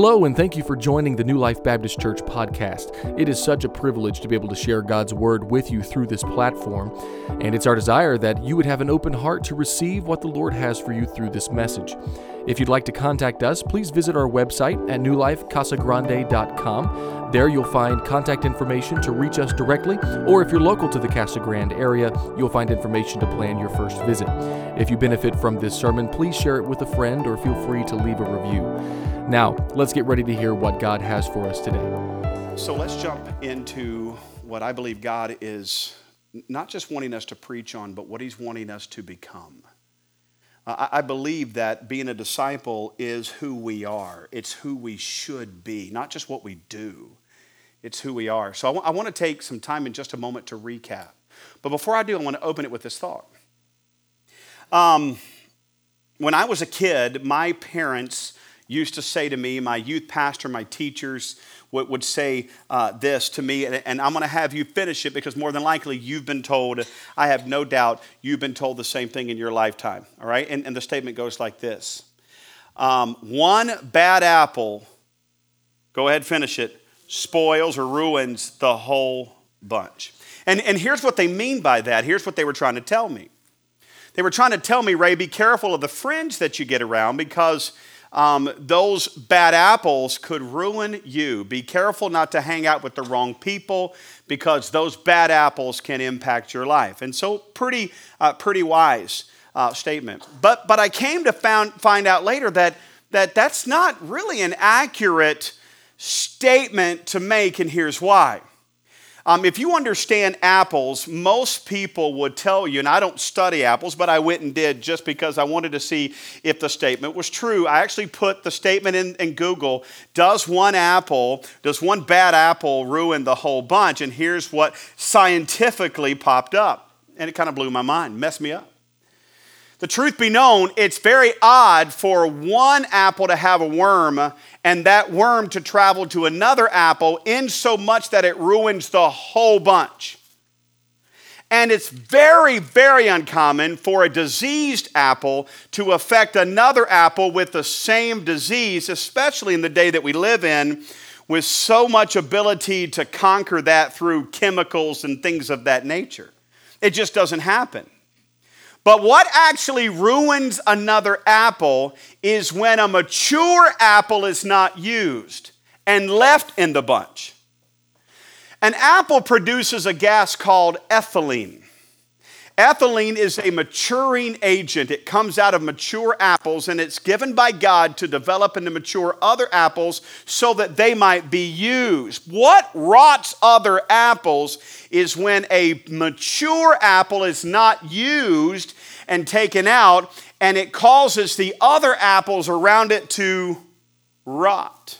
Hello, and thank you for joining the New Life Baptist Church podcast. It is such a privilege to be able to share God's Word with you through this platform, and it's our desire that you would have an open heart to receive what the Lord has for you through this message. If you'd like to contact us, please visit our website at newlifecasagrande.com. There you'll find contact information to reach us directly, or if you're local to the Casa Grande area, you'll find information to plan your first visit. If you benefit from this sermon, please share it with a friend or feel free to leave a review. Now, let's get ready to hear what God has for us today. So let's jump into what I believe God is not just wanting us to preach on, but what He's wanting us to become. I believe that being a disciple is who we are, it's who we should be, not just what we do, it's who we are. So I, w- I want to take some time in just a moment to recap. But before I do, I want to open it with this thought. Um, when I was a kid, my parents used to say to me, my youth pastor, my teachers would, would say uh, this to me, and, and I'm going to have you finish it because more than likely you've been told, I have no doubt you've been told the same thing in your lifetime. All right? And, and the statement goes like this um, One bad apple, go ahead, finish it, spoils or ruins the whole bunch. And, and here's what they mean by that. Here's what they were trying to tell me. They were trying to tell me, Ray, be careful of the friends that you get around because um, those bad apples could ruin you. Be careful not to hang out with the wrong people because those bad apples can impact your life. And so, pretty, uh, pretty wise uh, statement. But, but I came to found, find out later that, that that's not really an accurate statement to make, and here's why. Um, if you understand apples, most people would tell you, and I don't study apples, but I went and did just because I wanted to see if the statement was true. I actually put the statement in, in Google Does one apple, does one bad apple ruin the whole bunch? And here's what scientifically popped up. And it kind of blew my mind, messed me up. The truth be known, it's very odd for one apple to have a worm and that worm to travel to another apple in so much that it ruins the whole bunch. And it's very, very uncommon for a diseased apple to affect another apple with the same disease, especially in the day that we live in, with so much ability to conquer that through chemicals and things of that nature. It just doesn't happen. But what actually ruins another apple is when a mature apple is not used and left in the bunch. An apple produces a gas called ethylene. Ethylene is a maturing agent. It comes out of mature apples and it's given by God to develop and to mature other apples so that they might be used. What rots other apples is when a mature apple is not used and taken out and it causes the other apples around it to rot.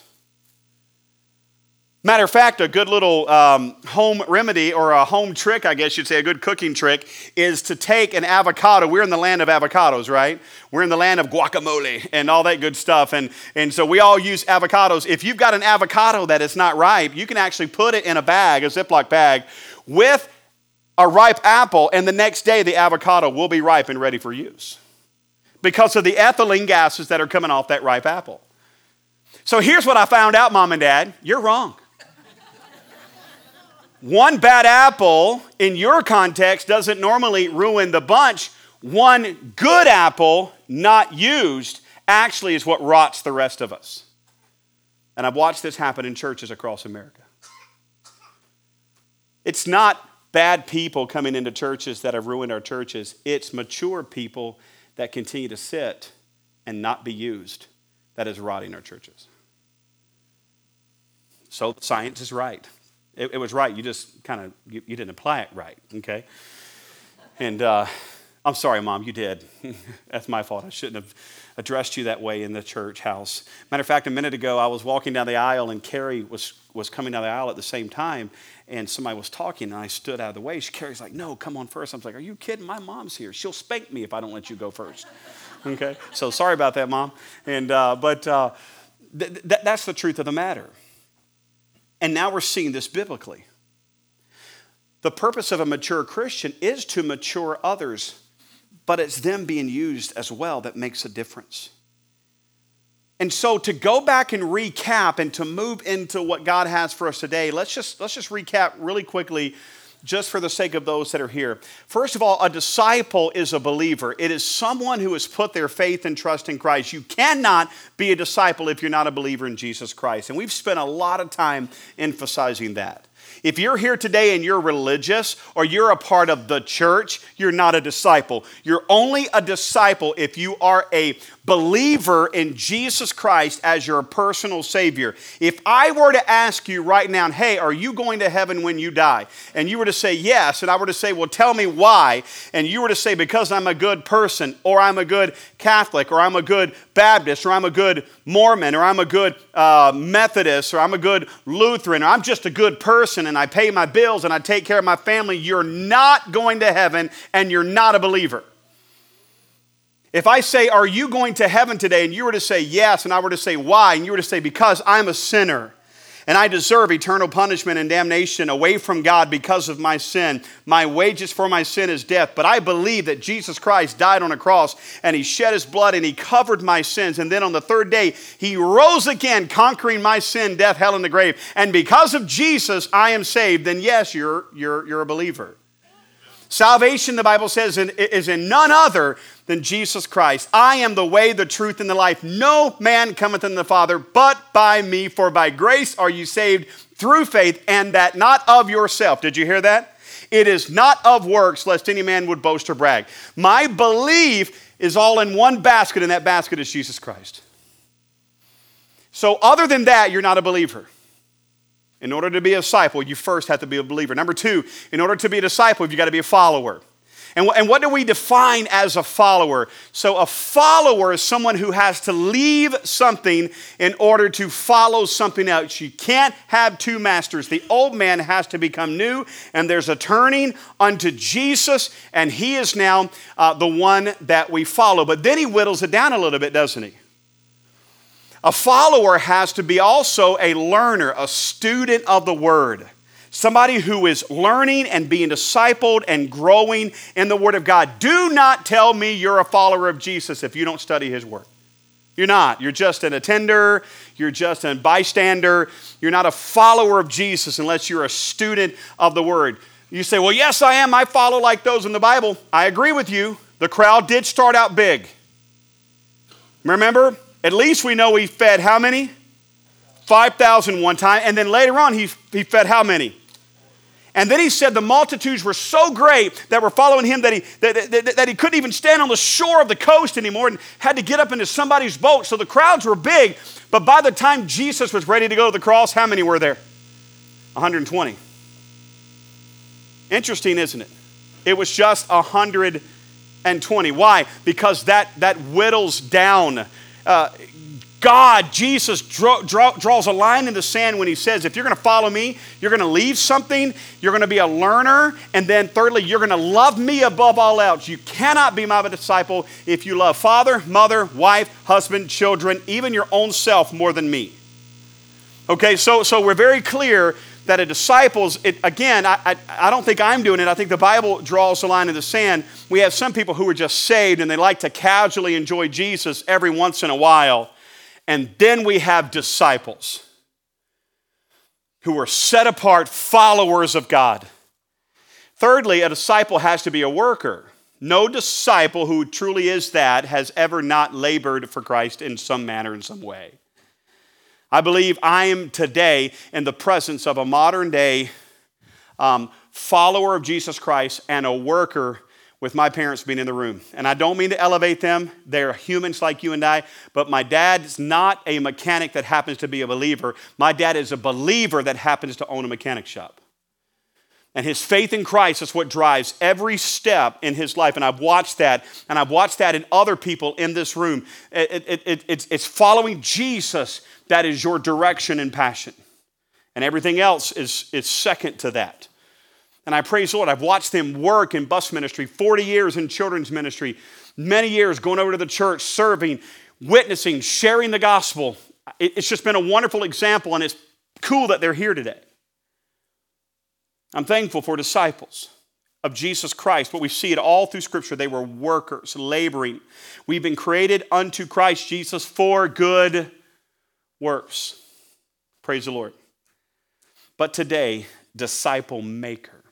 Matter of fact, a good little um, home remedy or a home trick, I guess you'd say, a good cooking trick, is to take an avocado. We're in the land of avocados, right? We're in the land of guacamole and all that good stuff. And, and so we all use avocados. If you've got an avocado that is not ripe, you can actually put it in a bag, a Ziploc bag, with a ripe apple, and the next day the avocado will be ripe and ready for use because of the ethylene gases that are coming off that ripe apple. So here's what I found out, mom and dad you're wrong. One bad apple in your context doesn't normally ruin the bunch. One good apple, not used, actually is what rots the rest of us. And I've watched this happen in churches across America. It's not bad people coming into churches that have ruined our churches, it's mature people that continue to sit and not be used that is rotting our churches. So science is right. It, it was right. You just kind of you, you, didn't apply it right. Okay. And uh, I'm sorry, mom. You did. That's my fault. I shouldn't have addressed you that way in the church house. Matter of fact, a minute ago, I was walking down the aisle, and Carrie was was coming down the aisle at the same time, and somebody was talking, and I stood out of the way. She Carrie's like, "No, come on first. I was like, "Are you kidding? My mom's here. She'll spank me if I don't let you go first. Okay. So sorry about that, mom. And uh, but uh, th- th- that's the truth of the matter. And now we're seeing this biblically. The purpose of a mature Christian is to mature others, but it's them being used as well that makes a difference. And so to go back and recap and to move into what God has for us today, let's just let's just recap really quickly just for the sake of those that are here. First of all, a disciple is a believer. It is someone who has put their faith and trust in Christ. You cannot be a disciple if you're not a believer in Jesus Christ. And we've spent a lot of time emphasizing that. If you're here today and you're religious or you're a part of the church, you're not a disciple. You're only a disciple if you are a believer in Jesus Christ as your personal Savior. If I were to ask you right now, hey, are you going to heaven when you die? And you were to say yes, and I were to say, well, tell me why. And you were to say, because I'm a good person, or I'm a good Catholic, or I'm a good Baptist, or I'm a good Mormon, or I'm a good uh, Methodist, or I'm a good Lutheran, or I'm just a good person and I pay my bills and I take care of my family, you're not going to heaven and you're not a believer. If I say, Are you going to heaven today? and you were to say yes, and I were to say why, and you were to say, Because I'm a sinner and I deserve eternal punishment and damnation away from God because of my sin. My wages for my sin is death, but I believe that Jesus Christ died on a cross and he shed his blood and he covered my sins. And then on the third day, he rose again, conquering my sin, death, hell, and the grave. And because of Jesus, I am saved. Then yes, you're, you're, you're a believer. Salvation, the Bible says, is in none other than Jesus Christ. I am the way, the truth, and the life. No man cometh unto the Father but by me, for by grace are you saved through faith, and that not of yourself. Did you hear that? It is not of works, lest any man would boast or brag. My belief is all in one basket, and that basket is Jesus Christ. So, other than that, you're not a believer. In order to be a disciple, you first have to be a believer. Number two, in order to be a disciple, you've got to be a follower. And, and what do we define as a follower? So, a follower is someone who has to leave something in order to follow something else. You can't have two masters. The old man has to become new, and there's a turning unto Jesus, and he is now uh, the one that we follow. But then he whittles it down a little bit, doesn't he? A follower has to be also a learner, a student of the word. Somebody who is learning and being discipled and growing in the Word of God. Do not tell me you're a follower of Jesus if you don't study His Word. You're not. You're just an attender. You're just a bystander. You're not a follower of Jesus unless you're a student of the Word. You say, Well, yes, I am. I follow like those in the Bible. I agree with you. The crowd did start out big. Remember, at least we know he fed how many? 5,000 one time. And then later on, he, he fed how many? And then he said the multitudes were so great that were following him that he, that, that, that, he couldn't even stand on the shore of the coast anymore and had to get up into somebody's boat. So the crowds were big. But by the time Jesus was ready to go to the cross, how many were there? 120. Interesting, isn't it? It was just 120. Why? Because that, that whittles down uh, God, Jesus, draw, draw, draws a line in the sand when he says, if you're going to follow me, you're going to leave something, you're going to be a learner, and then thirdly, you're going to love me above all else. You cannot be my disciple if you love father, mother, wife, husband, children, even your own self more than me. Okay, so, so we're very clear that a disciple's, it, again, I, I, I, don't think I'm doing it. I think the Bible draws the line in the sand. We have some people who are just saved and they like to casually enjoy Jesus every once in a while. And then we have disciples who are set apart followers of God. Thirdly, a disciple has to be a worker. No disciple who truly is that has ever not labored for Christ in some manner, in some way. I believe I am today in the presence of a modern day um, follower of Jesus Christ and a worker with my parents being in the room. And I don't mean to elevate them, they're humans like you and I, but my dad is not a mechanic that happens to be a believer. My dad is a believer that happens to own a mechanic shop. And his faith in Christ is what drives every step in his life. And I've watched that, and I've watched that in other people in this room. It, it, it, it's, it's following Jesus that is your direction and passion. And everything else is, is second to that. And I praise the Lord. I've watched them work in bus ministry, 40 years in children's ministry, many years going over to the church, serving, witnessing, sharing the gospel. It's just been a wonderful example, and it's cool that they're here today. I'm thankful for disciples. of Jesus Christ, but we see it all through Scripture. They were workers, laboring. We've been created unto Christ Jesus for good works. Praise the Lord. But today, disciple maker.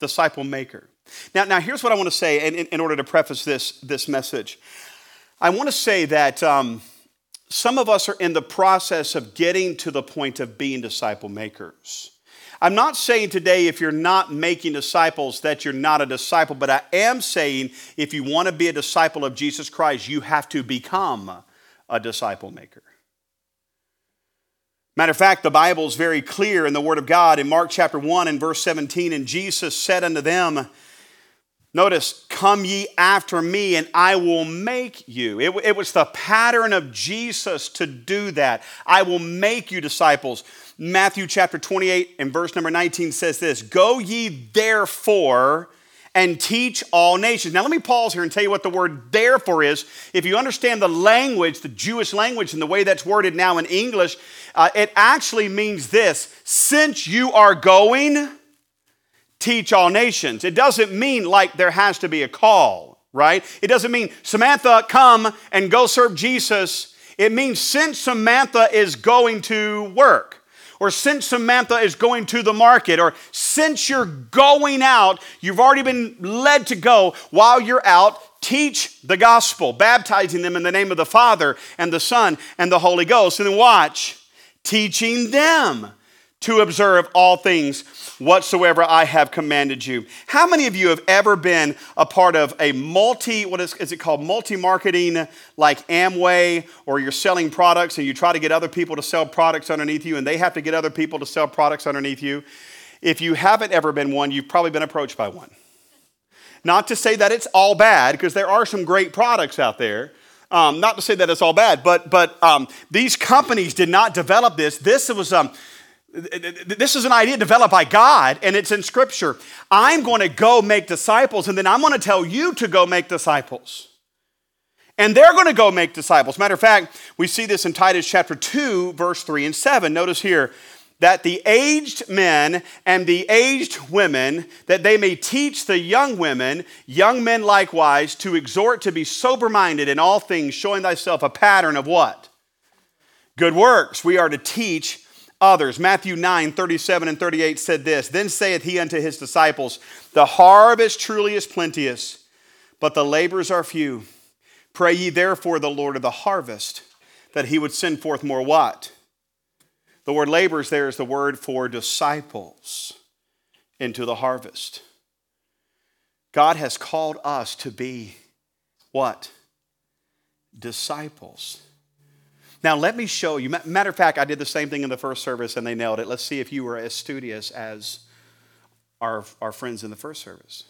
Disciple maker. Now, now here's what I want to say in, in order to preface this, this message. I want to say that um, some of us are in the process of getting to the point of being disciple makers. I'm not saying today if you're not making disciples that you're not a disciple, but I am saying if you want to be a disciple of Jesus Christ, you have to become a disciple maker. Matter of fact, the Bible is very clear in the Word of God in Mark chapter 1 and verse 17, and Jesus said unto them, Notice, come ye after me, and I will make you. It, it, was the pattern of Jesus to do that. I will make you disciples. Matthew chapter 28 and verse number 19 says this Go ye therefore and teach all nations. Now, let me pause here and tell you what the word therefore is. If you understand the language, the Jewish language, and the way that's worded now in English, uh, it actually means this since you are going, teach all nations. It doesn't mean like there has to be a call, right? It doesn't mean, Samantha, come and go serve Jesus. It means since Samantha is going to work, or since Samantha is going to the market, or since you're going out, you've already been led to go while you're out, teach the gospel, baptizing them in the name of the Father and the Son and the Holy Ghost. And then watch, teaching them to observe all things whatsoever I have commanded you. How many of you have ever been a part of a multi, what is, is it called, multi marketing like Amway, or you're selling products and you try to get other people to sell products underneath you and they have to get other people to sell products underneath you? If you haven't ever been one, you've probably been approached by one. Not to say that it's all bad, because there are some great products out there. Um, not to say that it's all bad, but but um, these companies did not develop this. This was um, this is an idea developed by God and it's in Scripture. I'm going to go make disciples and then I'm going to tell you to go make disciples. And they're going to go make disciples. Matter of fact, we see this in Titus chapter 2, verse 3 and 7. Notice here that the aged men and the aged women, that they may teach the young women, young men likewise, to exhort to be sober minded in all things, showing thyself a pattern of what? Good works. We are to teach others. Matthew 9, 37 and 38 said this Then saith he unto his disciples, The harvest truly is plenteous, but the laborers are few. Pray ye therefore the Lord of the harvest that he would send forth more what? The word laborers there is the word for disciples into the harvest. God has called us to be what? Disciples. Now, let me show you. Matter of fact, I did the same thing in the first service and they nailed it. Let's see if you were as studious as our, our friends in the first service.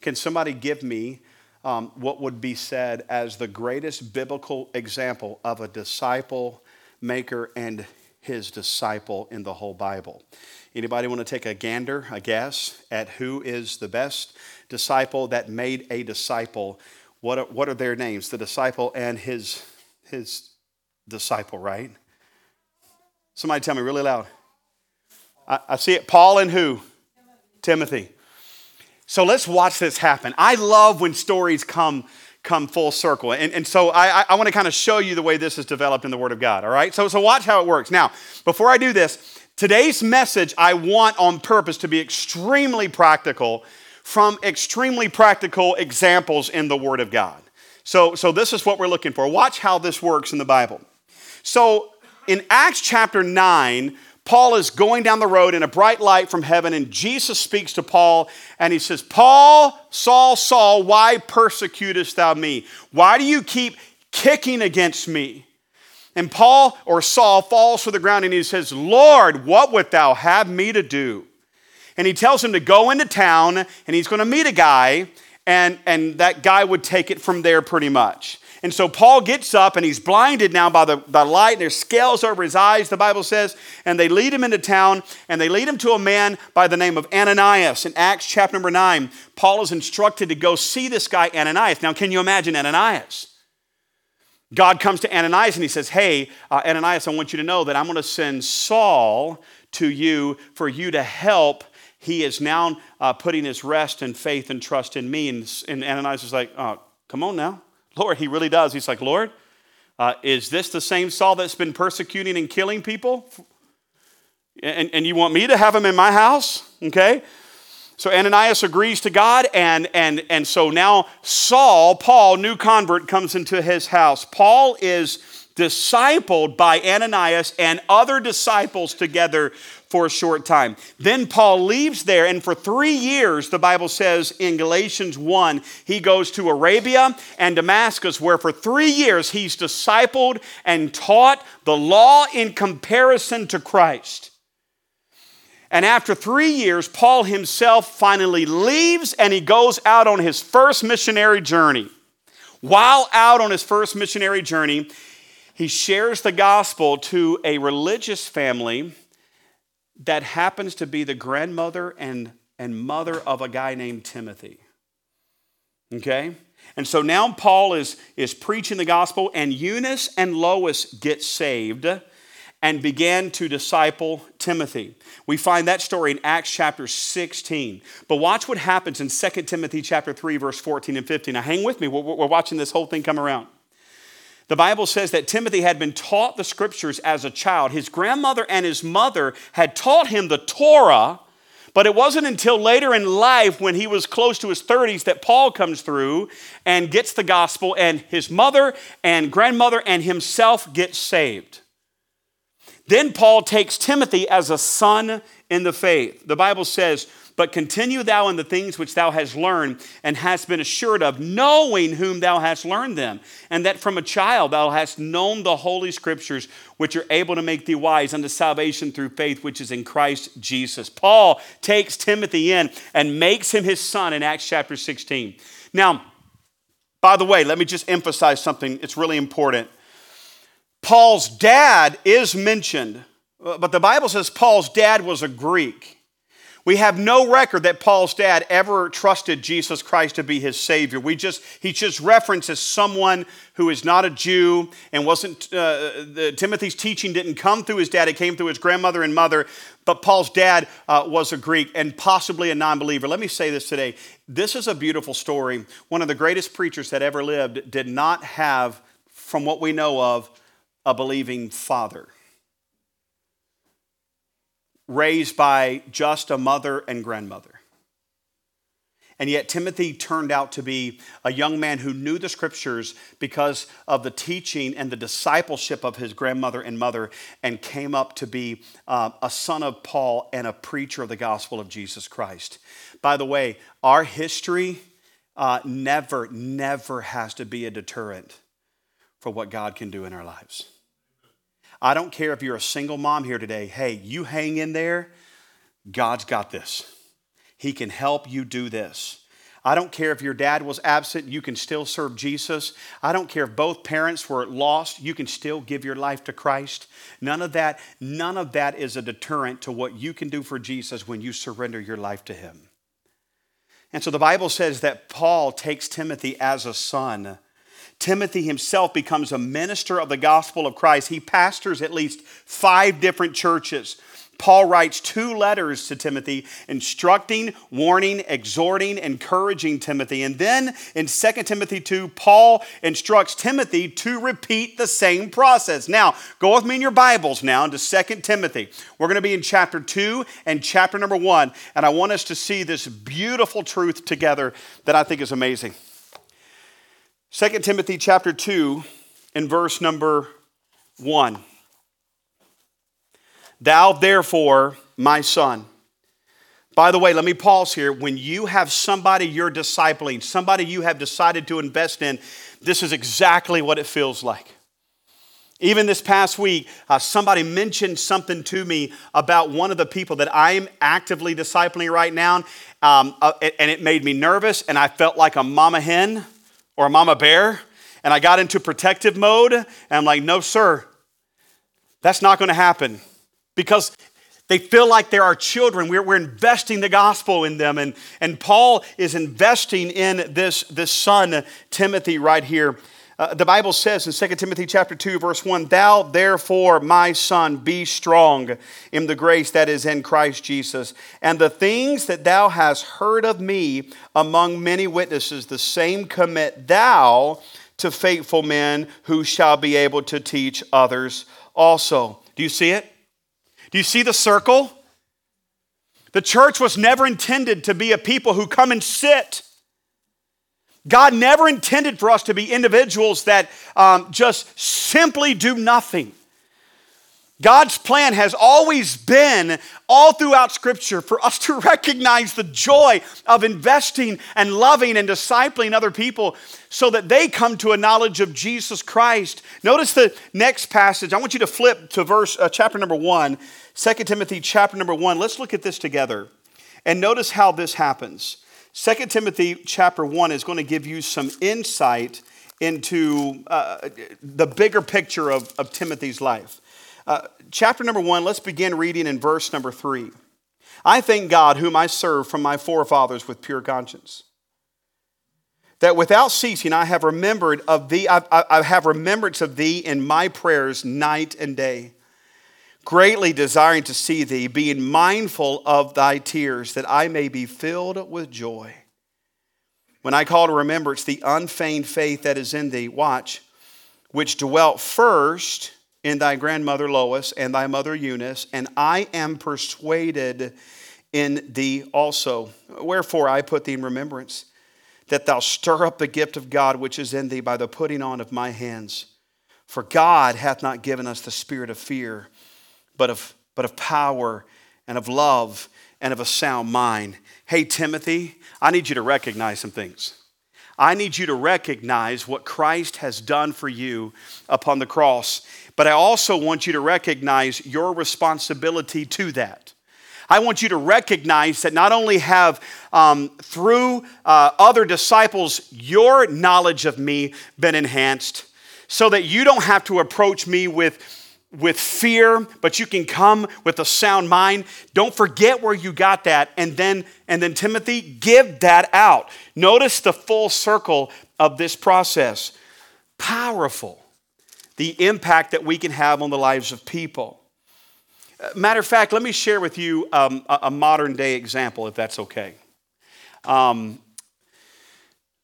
Can somebody give me um, what would be said as the greatest biblical example of a disciple maker and his disciple in the whole Bible? Anybody want to take a gander, a guess at who is the best disciple that made a disciple? What are, what are their names? The disciple and his, his disciple, right? Somebody tell me really loud. I, I see it. Paul and who? Timothy. Timothy. So let's watch this happen. I love when stories come come full circle. And, and so I, I want to kind of show you the way this is developed in the Word of God, all right? So, so watch how it works. Now, before I do this, today's message I want on purpose to be extremely practical from extremely practical examples in the Word of God. So, so this is what we're looking for. Watch how this works in the Bible. So in Acts chapter 9, Paul is going down the road in a bright light from heaven, and Jesus speaks to Paul, and he says, Paul, Saul, Saul, why persecutest thou me? Why do you keep kicking against me? And Paul or Saul falls to the ground and he says, Lord, what would thou have me to do? And he tells him to go into town and he's going to meet a guy, and, and that guy would take it from there pretty much. And so Paul gets up and he's blinded now by the, light, and there's scales over his eyes, the Bible says. And they lead him into town, and they lead him to a man by the name of Ananias. In Acts chapter number 9, Paul is instructed to go see this guy, Ananias. Now, can you imagine Ananias? God comes to Ananias and he says, Hey, uh, Ananias, I want you to know that I'm going to send Saul to you for you to help he is now uh, putting his rest and faith and trust in me. And, and Ananias is like, oh, come on now. Lord, he really does. He's like, Lord, uh, is this the same Saul that's been persecuting and killing people? And, and you want me to have him in my house? Okay. So Ananias agrees to God, and, and, and so now Saul, Paul, new convert, comes into his house. Paul is discipled by Ananias and other disciples together for a short time. Then Paul leaves there, and for three years, the Bible says in Galatians 1, he goes to Arabia and Damascus, where for three years he's discipled and taught the law in comparison to Christ. And after three years, Paul himself finally leaves and he goes out on his first missionary journey. While out on his first missionary journey, he shares the gospel to a religious family that happens to be the grandmother and, and mother of a guy named Timothy. Okay? And so now Paul is, is preaching the gospel, and Eunice and Lois get saved and began to disciple Timothy. We find that story in Acts chapter 16. But watch what happens in 2 Timothy chapter 3, verse 14 and 15. Now hang with me, we're, we're watching this whole thing come around. The Bible says that Timothy had been taught the scriptures as a child. His grandmother and his mother had taught him the Torah, but it wasn't until later in life, when he was close to his 30s, that Paul comes through and gets the gospel, and his mother and grandmother and himself get saved. Then Paul takes Timothy as a son in the faith. The Bible says, but continue thou in the things which thou hast learned and hast been assured of, knowing whom thou hast learned them, and that from a child thou hast known the holy scriptures, which are able to make thee wise unto salvation through faith which is in Christ Jesus. Paul takes Timothy in and makes him his son in Acts chapter 16. Now, by the way, let me just emphasize something, it's really important. Paul's dad is mentioned, but the Bible says Paul's dad was a Greek. We have no record that Paul's dad ever trusted Jesus Christ to be his Savior. We just, he just references someone who is not a Jew and wasn't, uh, the, Timothy's teaching didn't come through his dad, it came through his grandmother and mother. But Paul's dad uh, was a Greek and possibly a non believer. Let me say this today. This is a beautiful story. One of the greatest preachers that ever lived did not have, from what we know of, a believing father raised by just a mother and grandmother. And yet, Timothy turned out to be a young man who knew the scriptures because of the teaching and the discipleship of his grandmother and mother, and came up to be uh, a son of Paul and a preacher of the gospel of Jesus Christ. By the way, our history uh, never, never has to be a deterrent for what God can do in our lives. I don't care if you're a single mom here today. Hey, you hang in there. God's got this. He can help you do this. I don't care if your dad was absent, you can still serve Jesus. I don't care if both parents were lost, you can still give your life to Christ. None of that, none of that is a deterrent to what you can do for Jesus when you surrender your life to him. And so the Bible says that Paul takes Timothy as a son Timothy himself becomes a minister of the gospel of Christ. He pastors at least five different churches. Paul writes two letters to Timothy, instructing, warning, exhorting, encouraging Timothy. And then in 2 Timothy 2, Paul instructs Timothy to repeat the same process. Now, go with me in your Bibles now into 2 Timothy. We're going to be in chapter 2 and chapter number 1, and I want us to see this beautiful truth together that I think is amazing. 2 Timothy chapter 2 and verse number 1. Thou therefore, my son. By the way, let me pause here. When you have somebody you're discipling, somebody you have decided to invest in, this is exactly what it feels like. Even this past week, uh, somebody mentioned something to me about one of the people that I'm actively discipling right now, um, uh, and it made me nervous, and I felt like a mama hen or a mama bear, and I got into protective mode, and I'm like, no, sir, that's not going to happen because they feel like they're our children. We're, we're investing the gospel in them. And, and Paul is investing in this, this son, Timothy, right here. Uh, the Bible says in 2 Timothy chapter 2 verse 1, "Thou therefore, my son, be strong in the grace that is in Christ Jesus, and the things that thou hast heard of me among many witnesses, the same commit thou to faithful men who shall be able to teach others also." Do you see it? Do you see the circle? The church was never intended to be a people who come and sit God never intended for us to be individuals that um, just simply do nothing. God's plan has always been, all throughout Scripture, for us to recognize the joy of investing and loving and discipling other people so that they come to a knowledge of Jesus Christ. Notice the next passage. I want you to flip to verse, uh, chapter number one, 2 Timothy chapter number one. Let's look at this together and notice how this happens. 2 Timothy chapter 1 is going to give you some insight into uh, the bigger picture of, of Timothy's life. Uh, chapter number 1, let's begin reading in verse number 3. I thank God, whom I serve from my forefathers with pure conscience, that without ceasing I have remembered of thee, I, I, I have remembrance of thee in my prayers night and day greatly desiring to see thee, being mindful of thy tears, that I may be filled with joy. When I call to remembrance the unfeigned faith that is in thee, watch, which dwelt first in thy grandmother Lois and thy mother Eunice, and I am persuaded in thee also. Wherefore I put thee in remembrance, that thou stir up the gift of God which is in thee by the putting on of my hands. For God hath not given us the spirit of fear but of, but of power and of love and of a sound mind. Hey, Timothy, I need you to recognize some things. I need you to recognize what Christ has done for you upon the cross, but I also want you to recognize your responsibility to that. I want you to recognize that not only have, um, through uh, other disciples, your knowledge of me been enhanced, so that you don't have to approach me with with fear, but you can come with a sound mind. Don't forget where you got that. And then, and then Timothy, give that out. Notice the full circle of this process. Powerful. The impact that we can have on the lives of people. Uh, matter of fact, let me share with you um, a, a, modern day example, if that's okay. Um,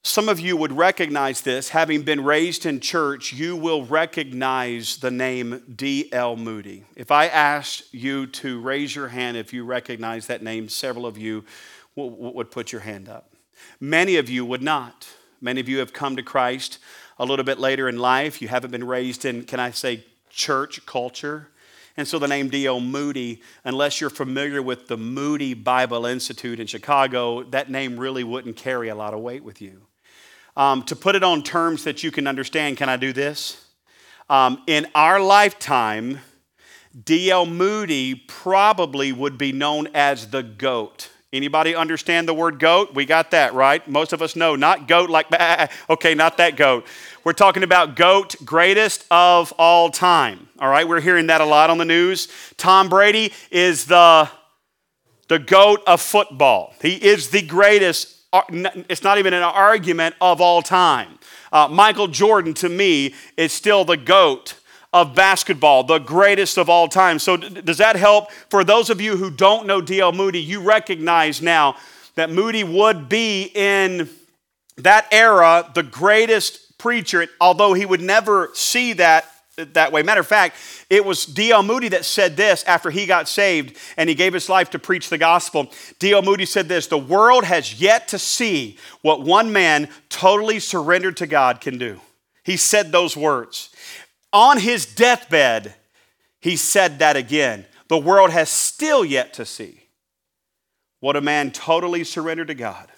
some of you would recognize this. Having been raised in church, you will recognize the name D.L. Moody. If I asked you to raise your hand if you recognize that name, several of you would put your hand up. Many of you would not. Many of you have come to Christ a little bit later in life. You haven't been raised in, can I say, church culture. And so the name D.L. Moody, unless you're familiar with the Moody Bible Institute in Chicago, that name really wouldn't carry a lot of weight with you. Um, to put it on terms that you can understand, can I do this? Um, in our lifetime, D.L. Moody probably would be known as the GOAT. Anybody understand the word goat? We got that, right? Most of us know, not goat like, okay, not that goat. We're talking about GOAT, greatest of all time. All right, we're hearing that a lot on the news. Tom Brady is the, the GOAT of football. He is the greatest it's not even an argument of all time. Uh, Michael Jordan, to me, is still the GOAT of basketball, the greatest of all time. So, does that help? For those of you who don't know D.L. Moody, you recognize now that Moody would be in that era the greatest preacher, although he would never see that that way. Matter of fact, it was D.L. Moody that said this after he got saved and he gave his life to preach the gospel. D.L. Moody said this The world has yet to see what one man totally surrendered to God can do. He said those words. On his deathbed, he said that again. The world has still yet to see what a man totally surrendered to God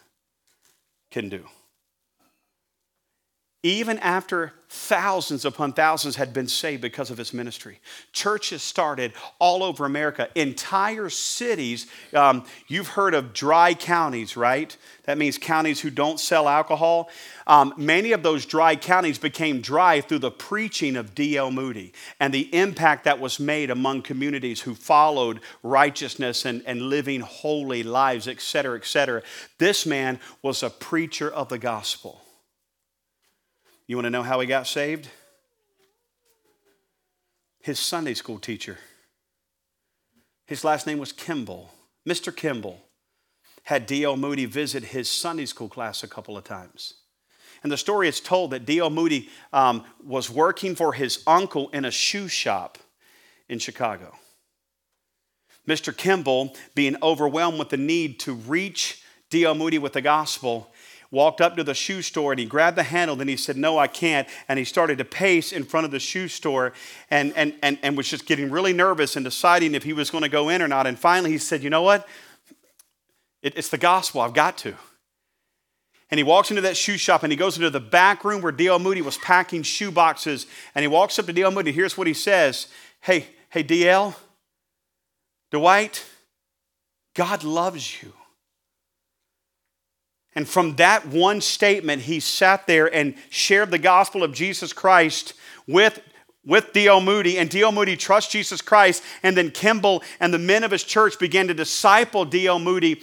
can do. Even after thousands upon thousands had been saved because of his ministry. Churches started all over America, entire cities. Um, you've heard of dry counties, right? That means counties who don't sell alcohol. Um, many of those dry counties became dry through the preaching of D.L. Moody and the impact that was made among communities who followed righteousness and, and living holy lives, et cetera, et cetera. This man was a preacher of the gospel. You want to know how he got saved? His Sunday school teacher. His last name was Kimball. Mr. Kimball had D.L. Moody visit his Sunday school class a couple of times. And the story is told that D.L. Moody um, was working for his uncle in a shoe shop in Chicago. Mr. Kimball, being overwhelmed with the need to reach D.L. Moody with the gospel, walked up to the shoe store and he grabbed the handle. Then he said, No, I can't. And he started to pace in front of the shoe store and, and, and, and was just getting really nervous and deciding if he was going to go in or not. And finally he said, You know what? It, it's the gospel. I've got to. And he walks into that shoe shop and he goes into the back room where D.L. Moody was packing shoe boxes. And he walks up to D.L. Moody. Here's what he says Hey, hey, D.L., Dwight, God loves you. And from that one statement, he sat there and shared the gospel of Jesus Christ with, with D.L. Moody. And D.L. Moody trusts Jesus Christ. And then Kimball and the men of his church began to disciple D.L. Moody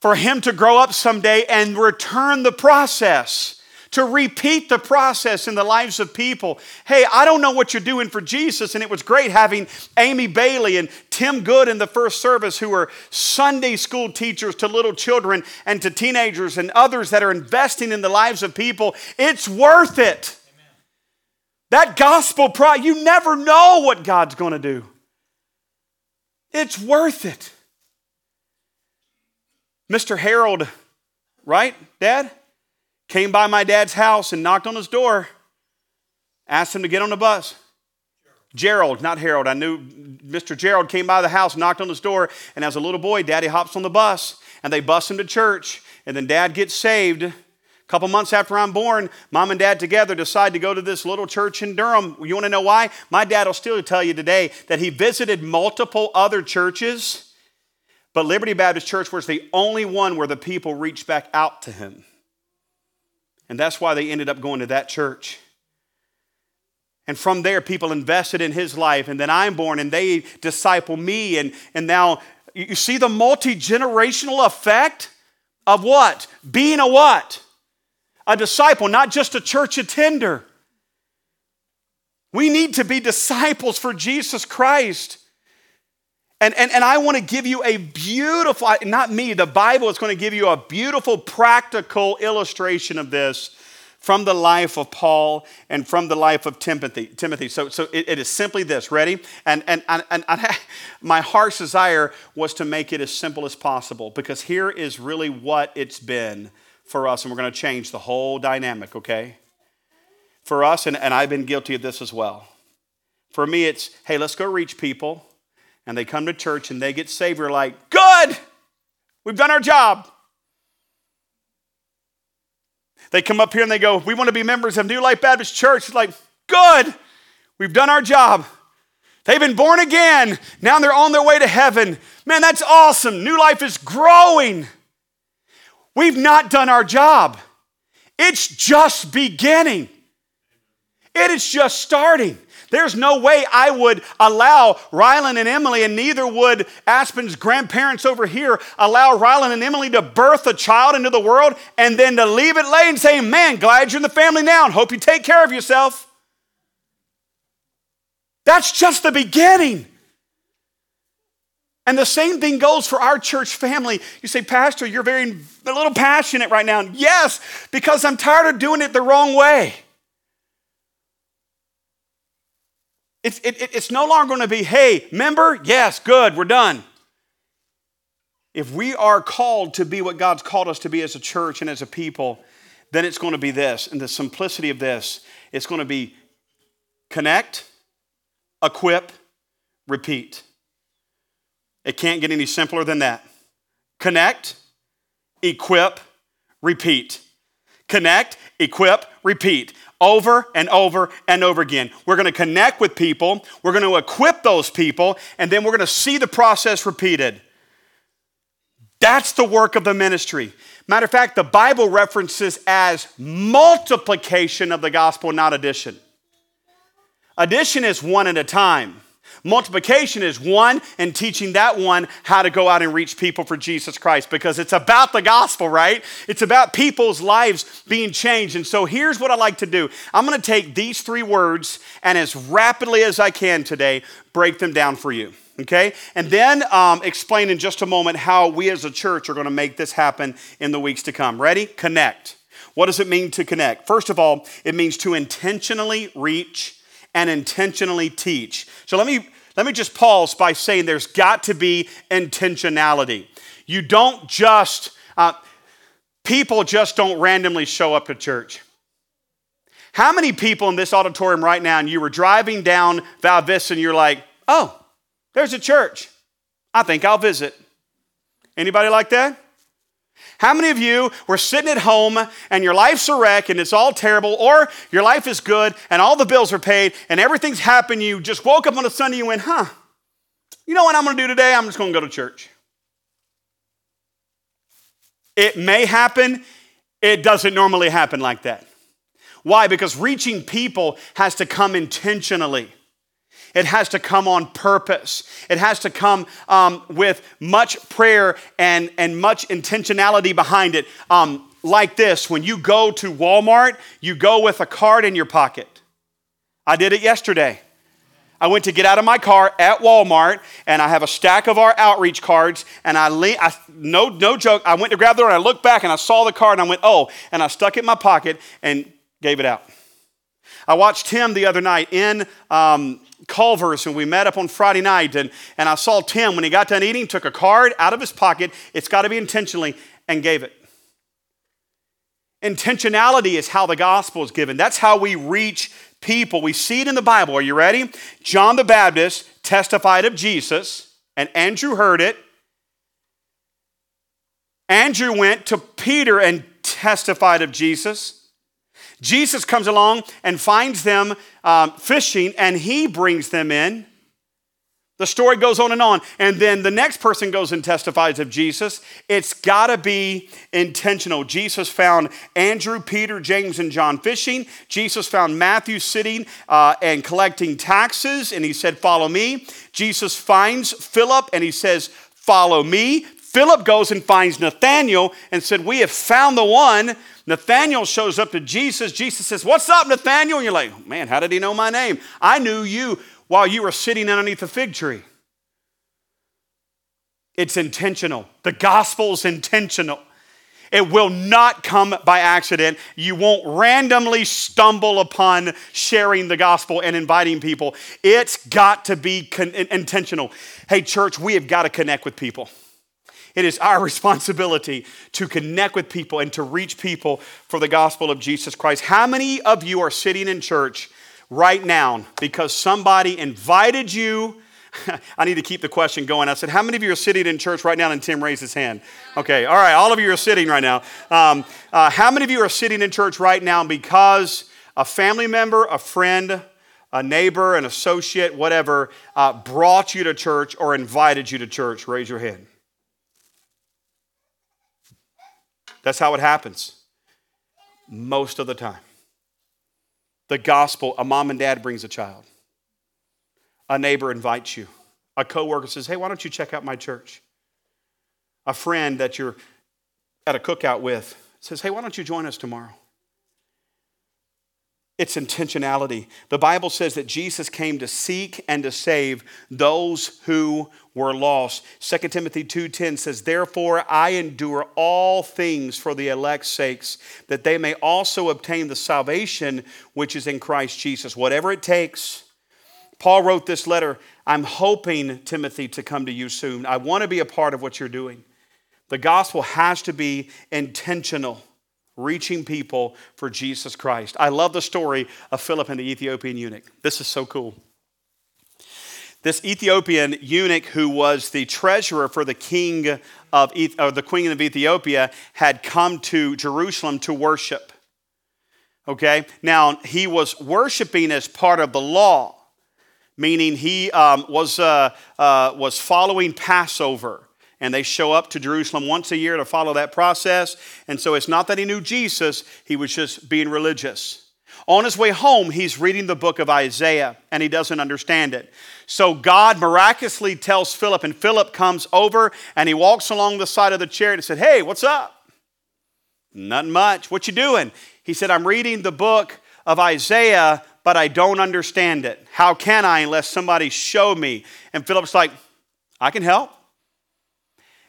for him to grow up someday and return the process to repeat the process in the lives of people. Hey, I don't know what you're doing for Jesus, and it was great having Amy Bailey and Tim Good in the first service, who are Sunday school teachers to little children and to teenagers and others that are investing in the lives of people. It's worth it. Amen. That gospel pride, you never know what God's going to do. It's worth it. Mr. Harold, right, Dad? Came by my dad's house and knocked on his door, asked him to get on the bus. Gerald, not Harold. I knew Mr. Gerald came by the house, knocked on his door, and as a little boy, Daddy hops on the bus and they bus him to church. And then Dad gets saved. A couple months after I'm born, mom and dad together decide to go to this little church in Durham. You want to know why? My dad will still tell you today that he visited multiple other churches, but Liberty Baptist Church was the only one where the people reached back out to him. And that's why they ended up going to that church. And from there, people invested in his life. And then I'm born and they disciple me. And, and now you see the multi generational effect of what? Being a what? A disciple, not just a church attender. We need to be disciples for Jesus Christ. And, and, and I want to give you a beautiful, not me, the Bible is going to give you a beautiful practical illustration of this from the life of Paul and from the life of Timothy. Timothy. So, so it, it is simply this. Ready? And, and, and, and I, my heart's desire was to make it as simple as possible because here is really what it's been for us, and we're going to change the whole dynamic, okay? For us, and, and I've been guilty of this as well. For me, it's hey, let's go reach people and they come to church and they get saved, we're like, good, we've done our job. They come up here and they go, we want to be members of New Life Baptist Church. It's like, good, we've done our job. They've been born again. Now they're on their way to heaven. Man, that's awesome. New life is growing. We've not done our job. It's just beginning. It is just starting. There's no way I would allow Rylan and Emily, and neither would Aspen's grandparents over here allow Rylan and Emily to birth a child into the world and then to leave it lay and say, Man, glad you're in the family now and hope you take care of yourself. That's just the beginning. And the same thing goes for our church family. You say, Pastor, you're very a little passionate right now. Yes, because I'm tired of doing it the wrong way. It's, it, it's no longer going to be, hey, member, yes, good, we're done. If we are called to be what God's called us to be as a church and as a people, then it's going to be this. And the simplicity of this, it's going to be connect, equip, repeat. It can't get any simpler than that. Connect, equip, repeat. Connect, equip, repeat over and over and over again. We're going to connect with people, we're going to equip those people, and then we're going to see the process repeated. That's the work of the ministry. Matter of fact, the Bible references as multiplication of the gospel, not addition. Addition is one at a time. Multiplication is one and teaching that one how to go out and reach people for Jesus Christ because it's about the gospel, right? It's about people's lives being changed. And so here's what I like to do I'm going to take these three words and as rapidly as I can today, break them down for you. Okay? And then um, explain in just a moment how we as a church are going to make this happen in the weeks to come. Ready? Connect. What does it mean to connect? First of all, it means to intentionally reach and intentionally teach. So let me let me just pause by saying there's got to be intentionality. You don't just uh, people just don't randomly show up to church. How many people in this auditorium right now, and you were driving down Val Vista and you're like, oh, there's a church. I think I'll visit. Anybody like that? How many of you were sitting at home and your life's a wreck and it's all terrible, or your life is good and all the bills are paid and everything's happened? You just woke up on a Sunday and went, huh, you know what I'm gonna do today? I'm just gonna go to church. It may happen, it doesn't normally happen like that. Why? Because reaching people has to come intentionally. It has to come on purpose. It has to come um, with much prayer and, and much intentionality behind it. Um, like this when you go to Walmart, you go with a card in your pocket. I did it yesterday. I went to get out of my car at Walmart, and I have a stack of our outreach cards. And I, le- I no, no joke, I went to grab the and I looked back and I saw the card, and I went, oh, and I stuck it in my pocket and gave it out. I watched Tim the other night in um, Culver's, and we met up on Friday night. And, and I saw Tim, when he got done eating, took a card out of his pocket, it's got to be intentionally, and gave it. Intentionality is how the gospel is given. That's how we reach people. We see it in the Bible. Are you ready? John the Baptist testified of Jesus, and Andrew heard it. Andrew went to Peter and testified of Jesus. Jesus comes along and finds them um, fishing, and he brings them in. The story goes on and on. And then the next person goes and testifies of Jesus. It's got to be intentional. Jesus found Andrew, Peter, James, and John fishing. Jesus found Matthew sitting uh, and collecting taxes, and he said, Follow me. Jesus finds Philip, and he says, Follow me. Philip goes and finds Nathanael and said, We have found the one Nathaniel shows up to Jesus. Jesus says, What's up, Nathaniel? And you're like, Man, how did he know my name? I knew you while you were sitting underneath a fig tree. It's intentional. The gospel's intentional. It will not come by accident. You won't randomly stumble upon sharing the gospel and inviting people. It's got to be con- intentional. Hey, church, we have got to connect with people. It is our responsibility to connect with people and to reach people for the gospel of Jesus Christ. How many of you are sitting in church right now because somebody invited you? I need to keep the question going. I said, How many of you are sitting in church right now? And Tim raised his hand. Okay, all right, all of you are sitting right now. Um, uh, how many of you are sitting in church right now because a family member, a friend, a neighbor, an associate, whatever, uh, brought you to church or invited you to church? Raise your hand. That's how it happens most of the time. The gospel, a mom and dad brings a child. A neighbor invites you. A coworker says, "Hey, why don't you check out my church?" A friend that you're at a cookout with says, "Hey, why don't you join us tomorrow?" It's intentionality. The Bible says that Jesus came to seek and to save those who were lost. 2 Timothy 2:10 says, "Therefore I endure all things for the elect's sakes, that they may also obtain the salvation which is in Christ Jesus." Whatever it takes. Paul wrote this letter, "I'm hoping Timothy to come to you soon. I want to be a part of what you're doing." The gospel has to be intentional reaching people for Jesus Christ. I love the story of Philip and the Ethiopian eunuch. This is so cool. This Ethiopian eunuch, who was the treasurer for the king of or the queen of Ethiopia, had come to Jerusalem to worship. Okay, now he was worshiping as part of the law, meaning he um, was uh, uh, was following Passover and they show up to Jerusalem once a year to follow that process. And so it's not that he knew Jesus, he was just being religious. On his way home, he's reading the book of Isaiah and he doesn't understand it. So God miraculously tells Philip, and Philip comes over and he walks along the side of the chariot and said, Hey, what's up? Nothing much. What you doing? He said, I'm reading the book of Isaiah, but I don't understand it. How can I unless somebody show me? And Philip's like, I can help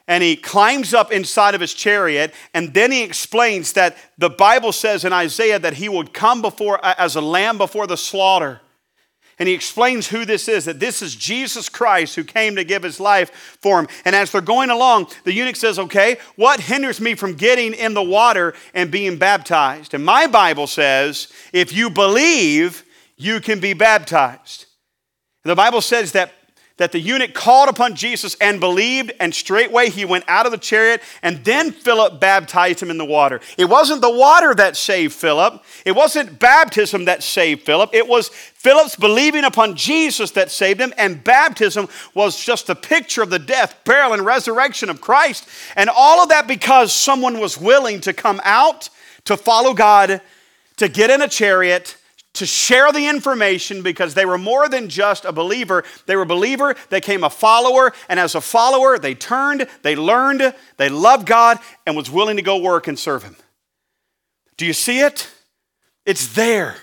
and he climbs up inside of his chariot and then he explains that the bible says in isaiah that he would come before as a lamb before the slaughter. And he explains who this is that this is jesus christ who came to give his life for him. And as they're going along the eunuch says okay what hinders me from getting in the water and being baptized? And my bible says if you believe you can be baptized. The bible says that that the eunuch called upon Jesus and believed, and straightway he went out of the chariot, and then Philip baptized him in the water. It wasn't the water that saved Philip, it wasn't baptism that saved Philip, it was Philip's believing upon Jesus that saved him, and baptism was just a picture of the death, burial, and resurrection of Christ. And all of that because someone was willing to come out to follow God, to get in a chariot, to share the information because they were more than just a believer. They were a believer, they came a follower, and as a follower, they turned, they learned, they loved God, and was willing to go work and serve Him. Do you see it? It's there.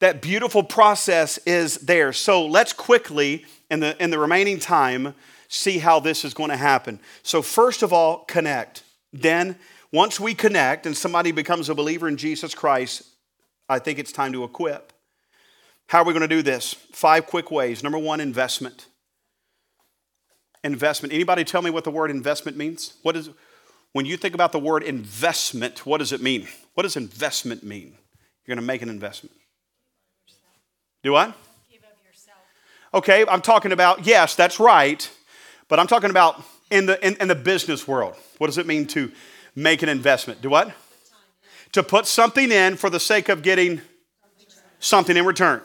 That beautiful process is there. So let's quickly, in the, in the remaining time, see how this is going to happen. So, first of all, connect. Then, once we connect and somebody becomes a believer in Jesus Christ, I think it's time to equip. How are we going to do this? Five quick ways. Number one, investment. Investment. Anybody tell me what the word investment means? What is when you think about the word investment, what does it mean? What does investment mean? You're going to make an investment. Do what? Okay, I'm talking about, yes, that's right, but I'm talking about in the, in, in the business world. What does it mean to make an investment? Do what? To put something in for the sake of getting something in return.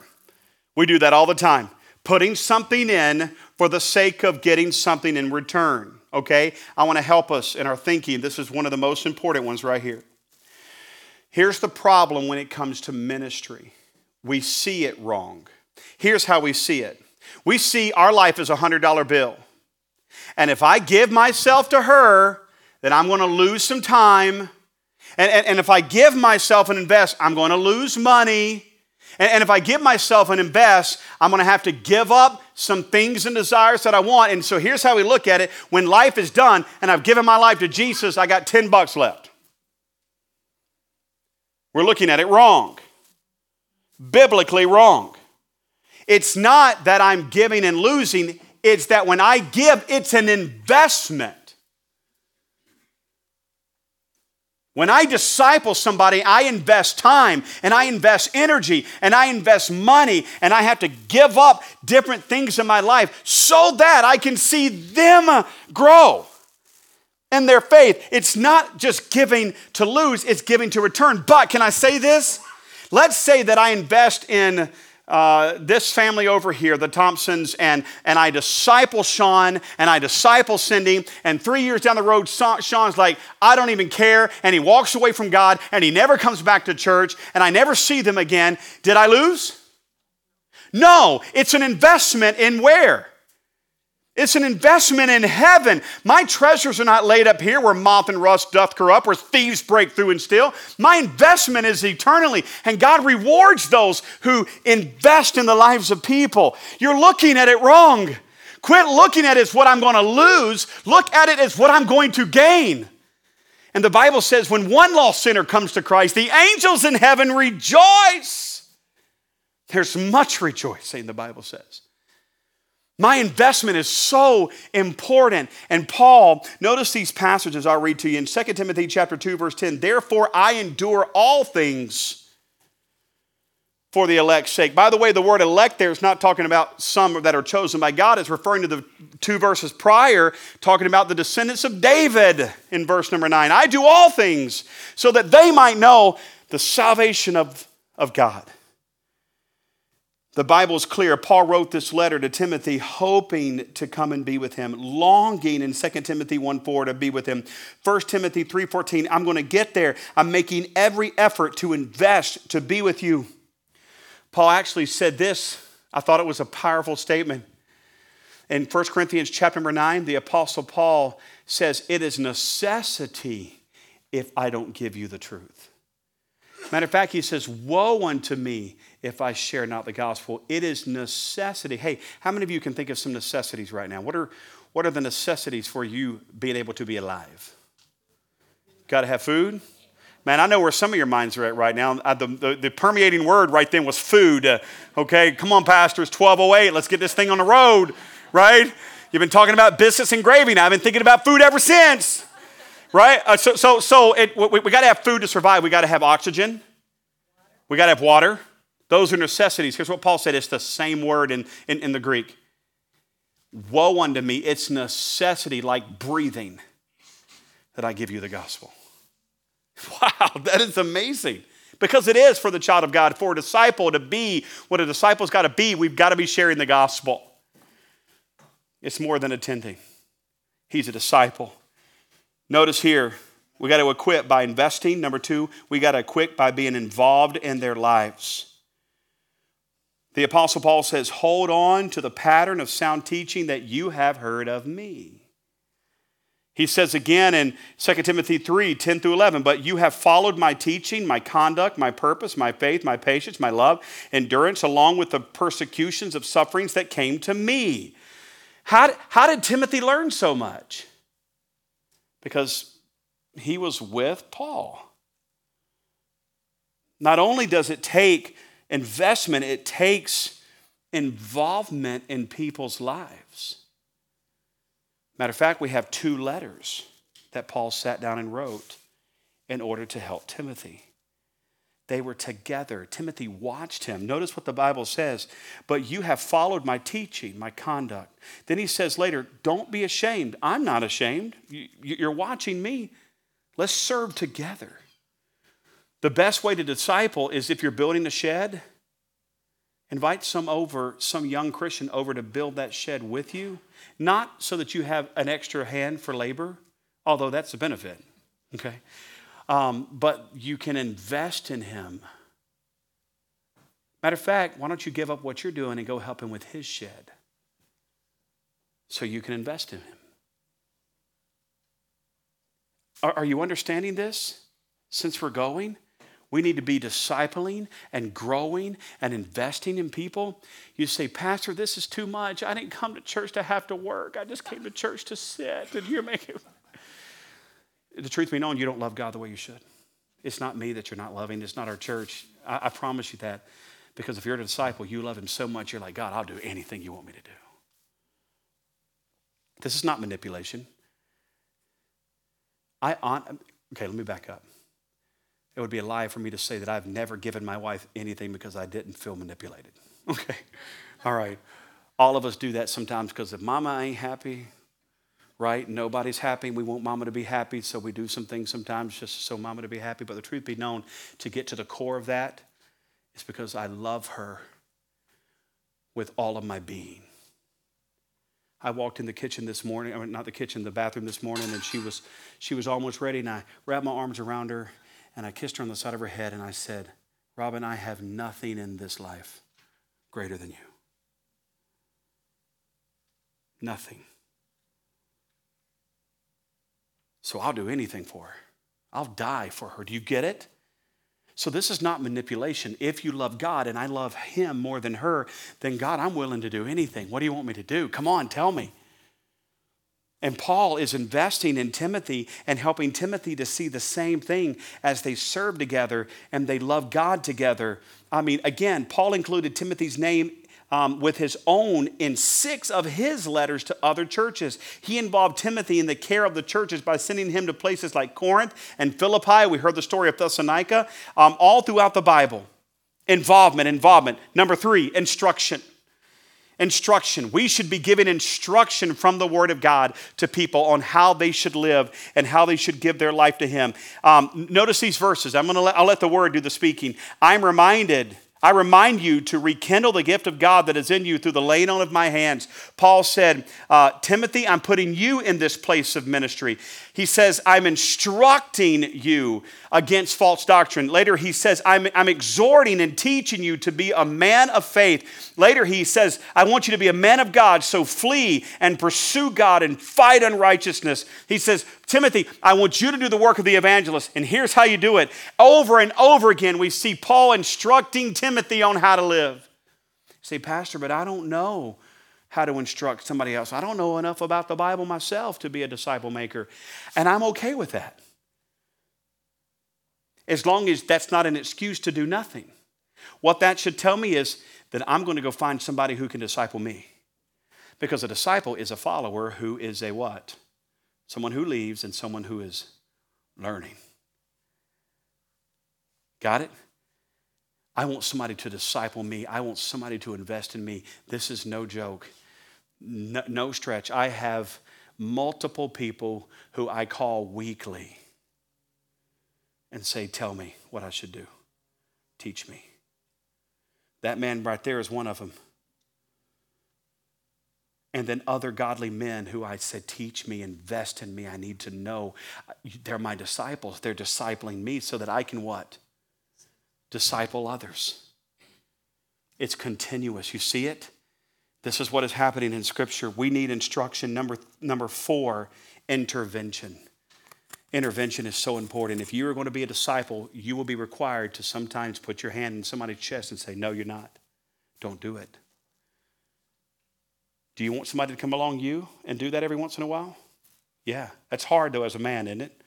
We do that all the time. Putting something in for the sake of getting something in return. Okay? I want to help us in our thinking. This is one of the most important ones right here. Here's the problem when it comes to ministry we see it wrong. Here's how we see it we see our life as a $100 bill. And if I give myself to her, then I'm going to lose some time and, and, and if I give myself and invest, I'm going to lose money. And, and if I give myself and invest, I'm going to have to give up some things and desires that I want. And so here's how we look at it when life is done and I've given my life to Jesus, I got 10 bucks left. We're looking at it wrong, biblically wrong. It's not that I'm giving and losing, it's that when I give, it's an investment. When I disciple somebody, I invest time and I invest energy and I invest money and I have to give up different things in my life so that I can see them grow in their faith. It's not just giving to lose, it's giving to return. But can I say this? Let's say that I invest in uh, this family over here, the Thompsons, and, and I disciple Sean and I disciple Cindy. And three years down the road, Sean's like, I don't even care. And he walks away from God and he never comes back to church and I never see them again. Did I lose? No, it's an investment in where? It's an investment in heaven. My treasures are not laid up here where moth and rust doth corrupt, where thieves break through and steal. My investment is eternally, and God rewards those who invest in the lives of people. You're looking at it wrong. Quit looking at it as what I'm going to lose. Look at it as what I'm going to gain. And the Bible says when one lost sinner comes to Christ, the angels in heaven rejoice. There's much rejoicing, the Bible says. My investment is so important. And Paul, notice these passages I'll read to you in 2 Timothy chapter 2 verse 10. Therefore I endure all things for the elect's sake. By the way, the word elect there is not talking about some that are chosen by God. It's referring to the two verses prior, talking about the descendants of David in verse number 9. I do all things so that they might know the salvation of, of God. The Bible is clear. Paul wrote this letter to Timothy, hoping to come and be with him, longing in 2 Timothy 1 4 to be with him. 1 Timothy 3 14, I'm going to get there. I'm making every effort to invest to be with you. Paul actually said this. I thought it was a powerful statement. In 1 Corinthians chapter number 9, the Apostle Paul says, It is necessity if I don't give you the truth. Matter of fact, he says, Woe unto me if I share not the gospel. It is necessity. Hey, how many of you can think of some necessities right now? What are, what are the necessities for you being able to be alive? Got to have food? Man, I know where some of your minds are at right now. The, the, the, permeating word right then was food. Uh, okay, come on, pastors, 1208. Let's get this thing on the road, right? You've been talking about biscuits and gravy. Now I've been thinking about food ever since, right? Uh, so, so, so it, we, we got to have food to survive. We got to have oxygen. We got to have water. Those are necessities. Here's what Paul said it's the same word in, in, in the Greek. Woe unto me, it's necessity like breathing that I give you the gospel. Wow, that is amazing. Because it is for the child of God, for a disciple to be what a disciple's got to be, we've got to be sharing the gospel. It's more than attending, he's a disciple. Notice here, we got to equip by investing. Number two, we got to equip by being involved in their lives. The Apostle Paul says, Hold on to the pattern of sound teaching that you have heard of me. He says again in 2 Timothy 3 10 through 11, But you have followed my teaching, my conduct, my purpose, my faith, my patience, my love, endurance, along with the persecutions of sufferings that came to me. How, how did Timothy learn so much? Because he was with Paul. Not only does it take investment, it takes involvement in people's lives. Matter of fact, we have two letters that Paul sat down and wrote in order to help Timothy. They were together. Timothy watched him. Notice what the Bible says. But you have followed my teaching, my conduct. Then he says later, Don't be ashamed. I'm not ashamed. You're watching me. Let's serve together. The best way to disciple is if you're building a shed, invite some over, some young Christian over to build that shed with you, not so that you have an extra hand for labor, although that's a benefit, okay? Um, but you can invest in him. Matter of fact, why don't you give up what you're doing and go help him with his shed so you can invest in him? Are, are you understanding this since we're going? We need to be discipling and growing and investing in people. You say, Pastor, this is too much. I didn't come to church to have to work. I just came to church to sit. And you're making. The truth be known, you don't love God the way you should. It's not me that you're not loving. It's not our church. I, I promise you that. Because if you're a disciple, you love Him so much, you're like, God, I'll do anything you want me to do. This is not manipulation. I on, okay, let me back up. It would be a lie for me to say that I've never given my wife anything because I didn't feel manipulated. Okay, all right. All of us do that sometimes because if mama ain't happy, right? Nobody's happy. We want mama to be happy, so we do some things sometimes just so mama to be happy. But the truth be known, to get to the core of that, it's because I love her with all of my being. I walked in the kitchen this morning, I mean, not the kitchen, the bathroom this morning, and she was, she was almost ready, and I wrapped my arms around her, and I kissed her on the side of her head, and I said, Robin, I have nothing in this life greater than you. Nothing. So I'll do anything for her. I'll die for her. Do you get it? So this is not manipulation. If you love God and I love Him more than her, then God, I'm willing to do anything. What do you want me to do? Come on, tell me. And Paul is investing in Timothy and helping Timothy to see the same thing as they serve together and they love God together. I mean, again, Paul included Timothy's name um, with his own in six of his letters to other churches. He involved Timothy in the care of the churches by sending him to places like Corinth and Philippi. We heard the story of Thessalonica, um, all throughout the Bible. Involvement, involvement. Number three, instruction. Instruction. We should be giving instruction from the Word of God to people on how they should live and how they should give their life to Him. Um, notice these verses. I'm gonna let, I'll let the Word do the speaking. I'm reminded I remind you to rekindle the gift of God that is in you through the laying on of my hands. Paul said, uh, Timothy, I'm putting you in this place of ministry. He says, I'm instructing you against false doctrine. Later, he says, I'm, I'm exhorting and teaching you to be a man of faith. Later, he says, I want you to be a man of God, so flee and pursue God and fight unrighteousness. He says, Timothy, I want you to do the work of the evangelist, and here's how you do it. Over and over again, we see Paul instructing Timothy on how to live. You say, Pastor, but I don't know how to instruct somebody else. I don't know enough about the Bible myself to be a disciple maker, and I'm okay with that. As long as that's not an excuse to do nothing. What that should tell me is that I'm going to go find somebody who can disciple me. Because a disciple is a follower who is a what? Someone who leaves and someone who is learning. Got it? I want somebody to disciple me. I want somebody to invest in me. This is no joke no, no stretch. I have multiple people who I call weekly and say, Tell me what I should do. Teach me. That man right there is one of them. And then other godly men who I said, Teach me, invest in me. I need to know. They're my disciples. They're discipling me so that I can what? Disciple others. It's continuous. You see it? This is what is happening in Scripture. We need instruction. Number, number four, intervention. Intervention is so important. If you are going to be a disciple, you will be required to sometimes put your hand in somebody's chest and say, No, you're not. Don't do it. Do you want somebody to come along you and do that every once in a while? Yeah. That's hard, though, as a man, isn't it?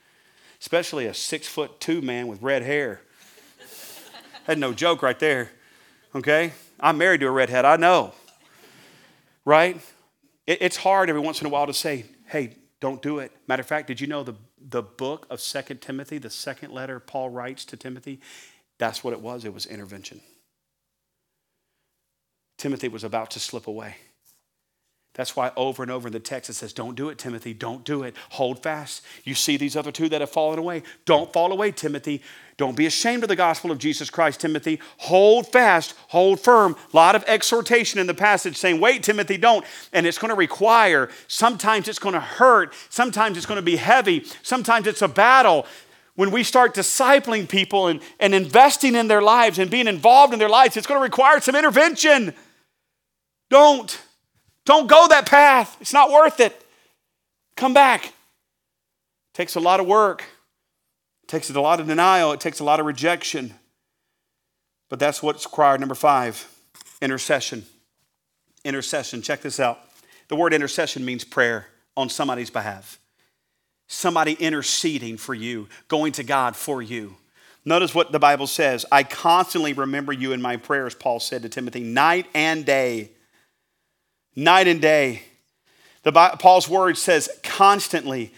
Especially a six foot two man with red hair. That's no joke right there. Okay? I'm married to a redhead, I know right? it's hard every once in a while to say, hey, don't do it. Matter of fact, did you know the, the book of Second Timothy, the second letter Paul writes to Timothy, that's what it was. It was intervention. Timothy was about to slip away. That's why over and over in the text it says, Don't do it, Timothy. Don't do it. Hold fast. You see these other two that have fallen away. Don't fall away, Timothy. Don't be ashamed of the gospel of Jesus Christ, Timothy. Hold fast, hold firm. A lot of exhortation in the passage saying, Wait, Timothy, don't. And it's going to require, sometimes it's going to hurt, sometimes it's going to be heavy, sometimes it's a battle. When we start discipling people and, and investing in their lives and being involved in their lives, it's going to require some intervention. Don't. Don't go that path. It's not worth it. Come back. It takes a lot of work. It takes a lot of denial. It takes a lot of rejection. But that's what's required. Number five, intercession. Intercession. Check this out. The word intercession means prayer on somebody's behalf. Somebody interceding for you, going to God for you. Notice what the Bible says. I constantly remember you in my prayers, Paul said to Timothy, night and day night and day. The, Paul's word says constantly,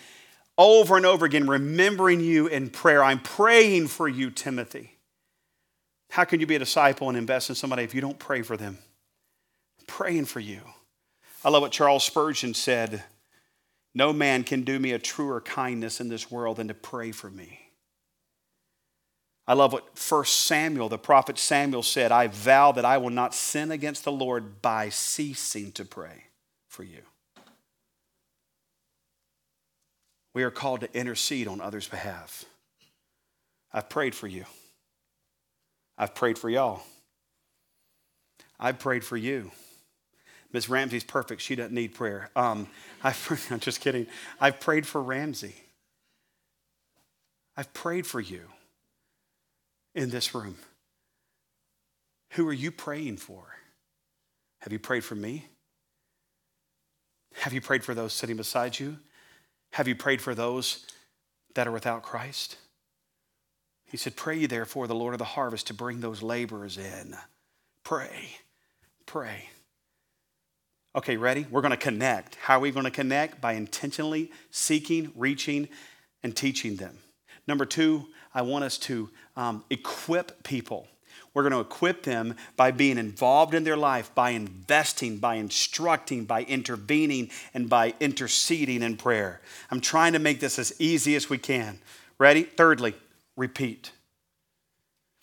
over and over again, remembering you in prayer. I'm praying for you, Timothy. How can you be a disciple and invest in somebody if you don't pray for them? I'm praying for you. I love what Charles Spurgeon said No man can do me a truer kindness in this world than to pray for me. I love what 1 Samuel, the prophet Samuel said I vow that I will not sin against the Lord by ceasing to pray for you. We are called to intercede on others' behalf. I've prayed for you. I've prayed for y'all. I've prayed for you. Miss Ramsey's perfect. She doesn't need prayer. Um, I've, I'm just kidding. I've prayed for Ramsey. I've prayed for you in this room? Who are you praying for? Have you prayed for me? Have you prayed for those sitting beside you? Have you prayed for those that are without Christ? He said, Pray you, therefore the Lord of the harvest to bring those laborers in. Pray, pray. Okay, ready? We're going to connect. How are we going to connect? By intentionally seeking, reaching, and teaching them. Number two, I want us to um, equip people. We're going to equip them by being involved in their life, by investing, by instructing, by intervening, and by interceding in prayer. I'm trying to make this as easy as we can. Ready? Thirdly, repeat.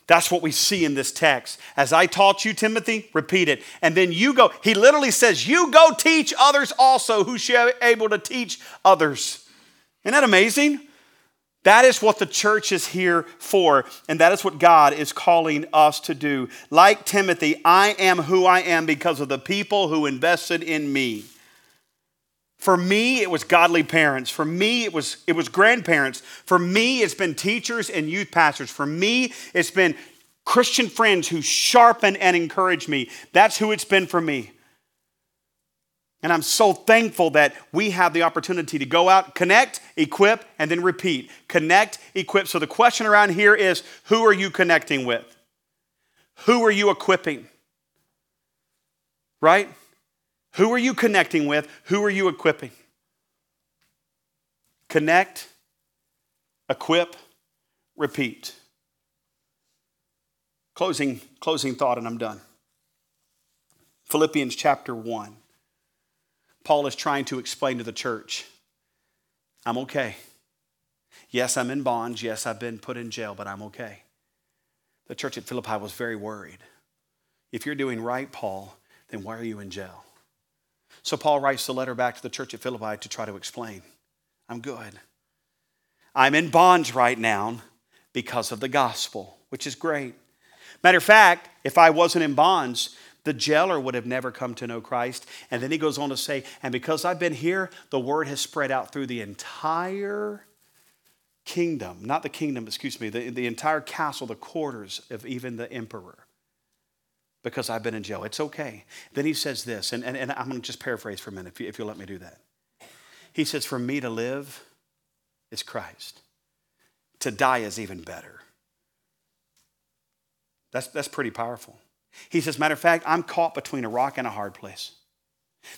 That's what we see in this text. As I taught you, Timothy, repeat it. And then you go, he literally says, You go teach others also who shall be able to teach others. Isn't that amazing? That is what the church is here for, and that is what God is calling us to do. Like Timothy, I am who I am because of the people who invested in me. For me, it was godly parents. For me, it was, it was grandparents. For me, it's been teachers and youth pastors. For me, it's been Christian friends who sharpen and encourage me. That's who it's been for me. And I'm so thankful that we have the opportunity to go out, connect, equip, and then repeat. Connect, equip. So the question around here is who are you connecting with? Who are you equipping? Right? Who are you connecting with? Who are you equipping? Connect, equip, repeat. Closing, closing thought, and I'm done. Philippians chapter 1. Paul is trying to explain to the church I'm okay. Yes, I'm in bonds. Yes, I've been put in jail, but I'm okay. The church at Philippi was very worried. If you're doing right, Paul, then why are you in jail? So Paul writes the letter back to the church at Philippi to try to explain I'm good. I'm in bonds right now because of the gospel, which is great. Matter of fact, if I wasn't in bonds, the jailer would have never come to know Christ. And then he goes on to say, and because I've been here, the word has spread out through the entire kingdom, not the kingdom, excuse me, the, the entire castle, the quarters of even the emperor because I've been in jail. It's okay. Then he says this, and, and, and I'm going to just paraphrase for a minute if, you, if you'll let me do that. He says, For me to live is Christ, to die is even better. That's, that's pretty powerful. He says, Matter of fact, I'm caught between a rock and a hard place.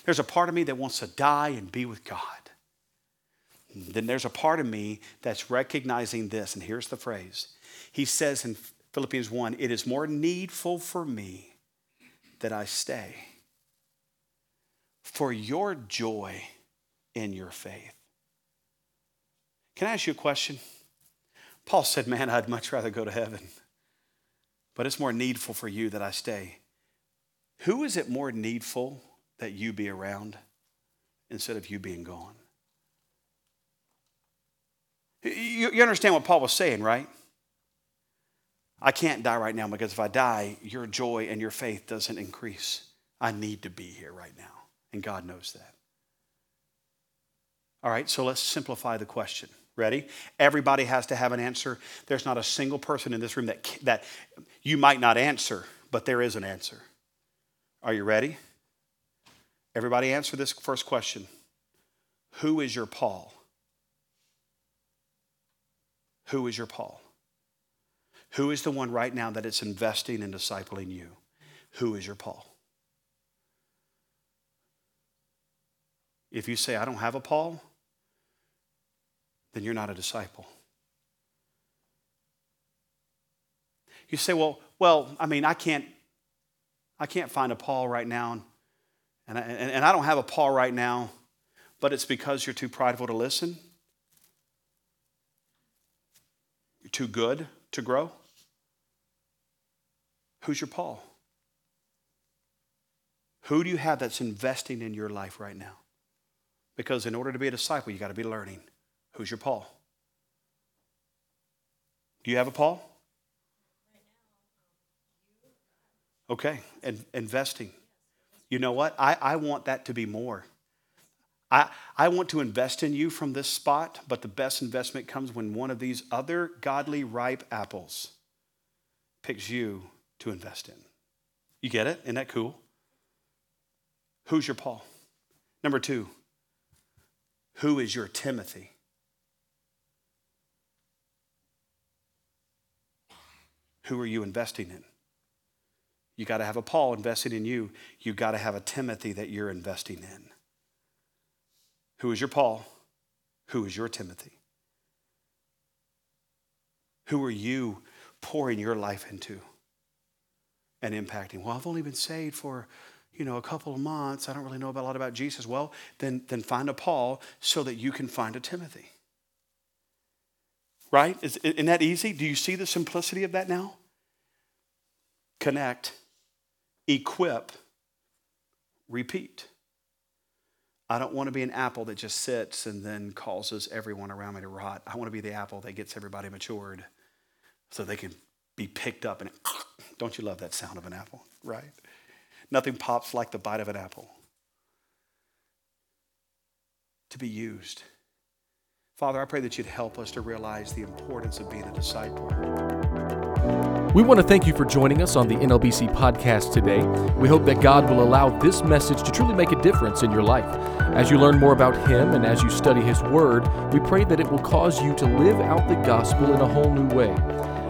There's a part of me that wants to die and be with God. Then there's a part of me that's recognizing this, and here's the phrase. He says in Philippians 1 It is more needful for me that I stay for your joy in your faith. Can I ask you a question? Paul said, Man, I'd much rather go to heaven, but it's more needful for you that I stay. Who is it more needful that you be around instead of you being gone? You, understand what Paul was saying, right? I can't die right now because if I die, your joy and your faith doesn't increase. I need to be here right now, and God knows that. All right, so let's simplify the question. Ready? Everybody has to have an answer. There's not a single person in this room that, that you might not answer, but there is an answer. Are you ready? Everybody answer this first question Who is your Paul? Who is your Paul? Who is the one right now that is investing in discipling you? Who is your Paul? If you say, I don't have a Paul, then you're not a disciple. You say, well, well, I mean, I can't, I can't find a Paul right now, and I, and, and I don't have a Paul right now, but it's because you're too prideful to listen. You're too good to grow. Who's your Paul? Who do you have that's investing in your life right now? Because in order to be a disciple, you got to be learning. Who's your Paul? Do you have a Paul? Okay, and investing. You know what? I, I want that to be more. I, I want to invest in you from this spot, but the best investment comes when one of these other godly ripe apples picks you to invest in. You get it? Isn't that cool? Who's your Paul? Number two, who is your Timothy? Who are you investing in? You got to have a Paul investing in you. You got to have a Timothy that you're investing in. Who is your Paul? Who is your Timothy? Who are you pouring your life into? and impacting. Well, I've only been saved for, you know, a couple of months. I don't really know a lot about Jesus. Well, then, then find a Paul so that you can find a Timothy. Right? Is, isn't that easy? Do you see the simplicity of that now? Connect, equip, repeat. I don't want to be an apple that just sits and then causes everyone around me to rot. I want to be the apple that gets everybody matured so they can be picked up and don't you love that sound of an apple, right? Nothing pops like the bite of an apple. To be used. Father, I pray that you'd help us to realize the importance of being a disciple. We want to thank you for joining us on the NLBC podcast today. We hope that God will allow this message to truly make a difference in your life. As you learn more about Him and as you study His Word, we pray that it will cause you to live out the gospel in a whole new way.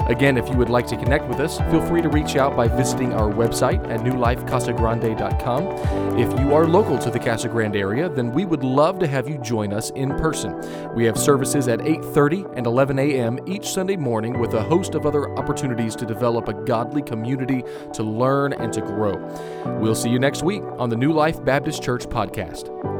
Again, if you would like to connect with us, feel free to reach out by visiting our website at newlifecasagrande.com. If you are local to the Casa Grande area, then we would love to have you join us in person. We have services at 8:30 and 11 a.m. each Sunday morning with a host of other opportunities to develop a godly community to learn and to grow. We'll see you next week on the New Life Baptist Church podcast.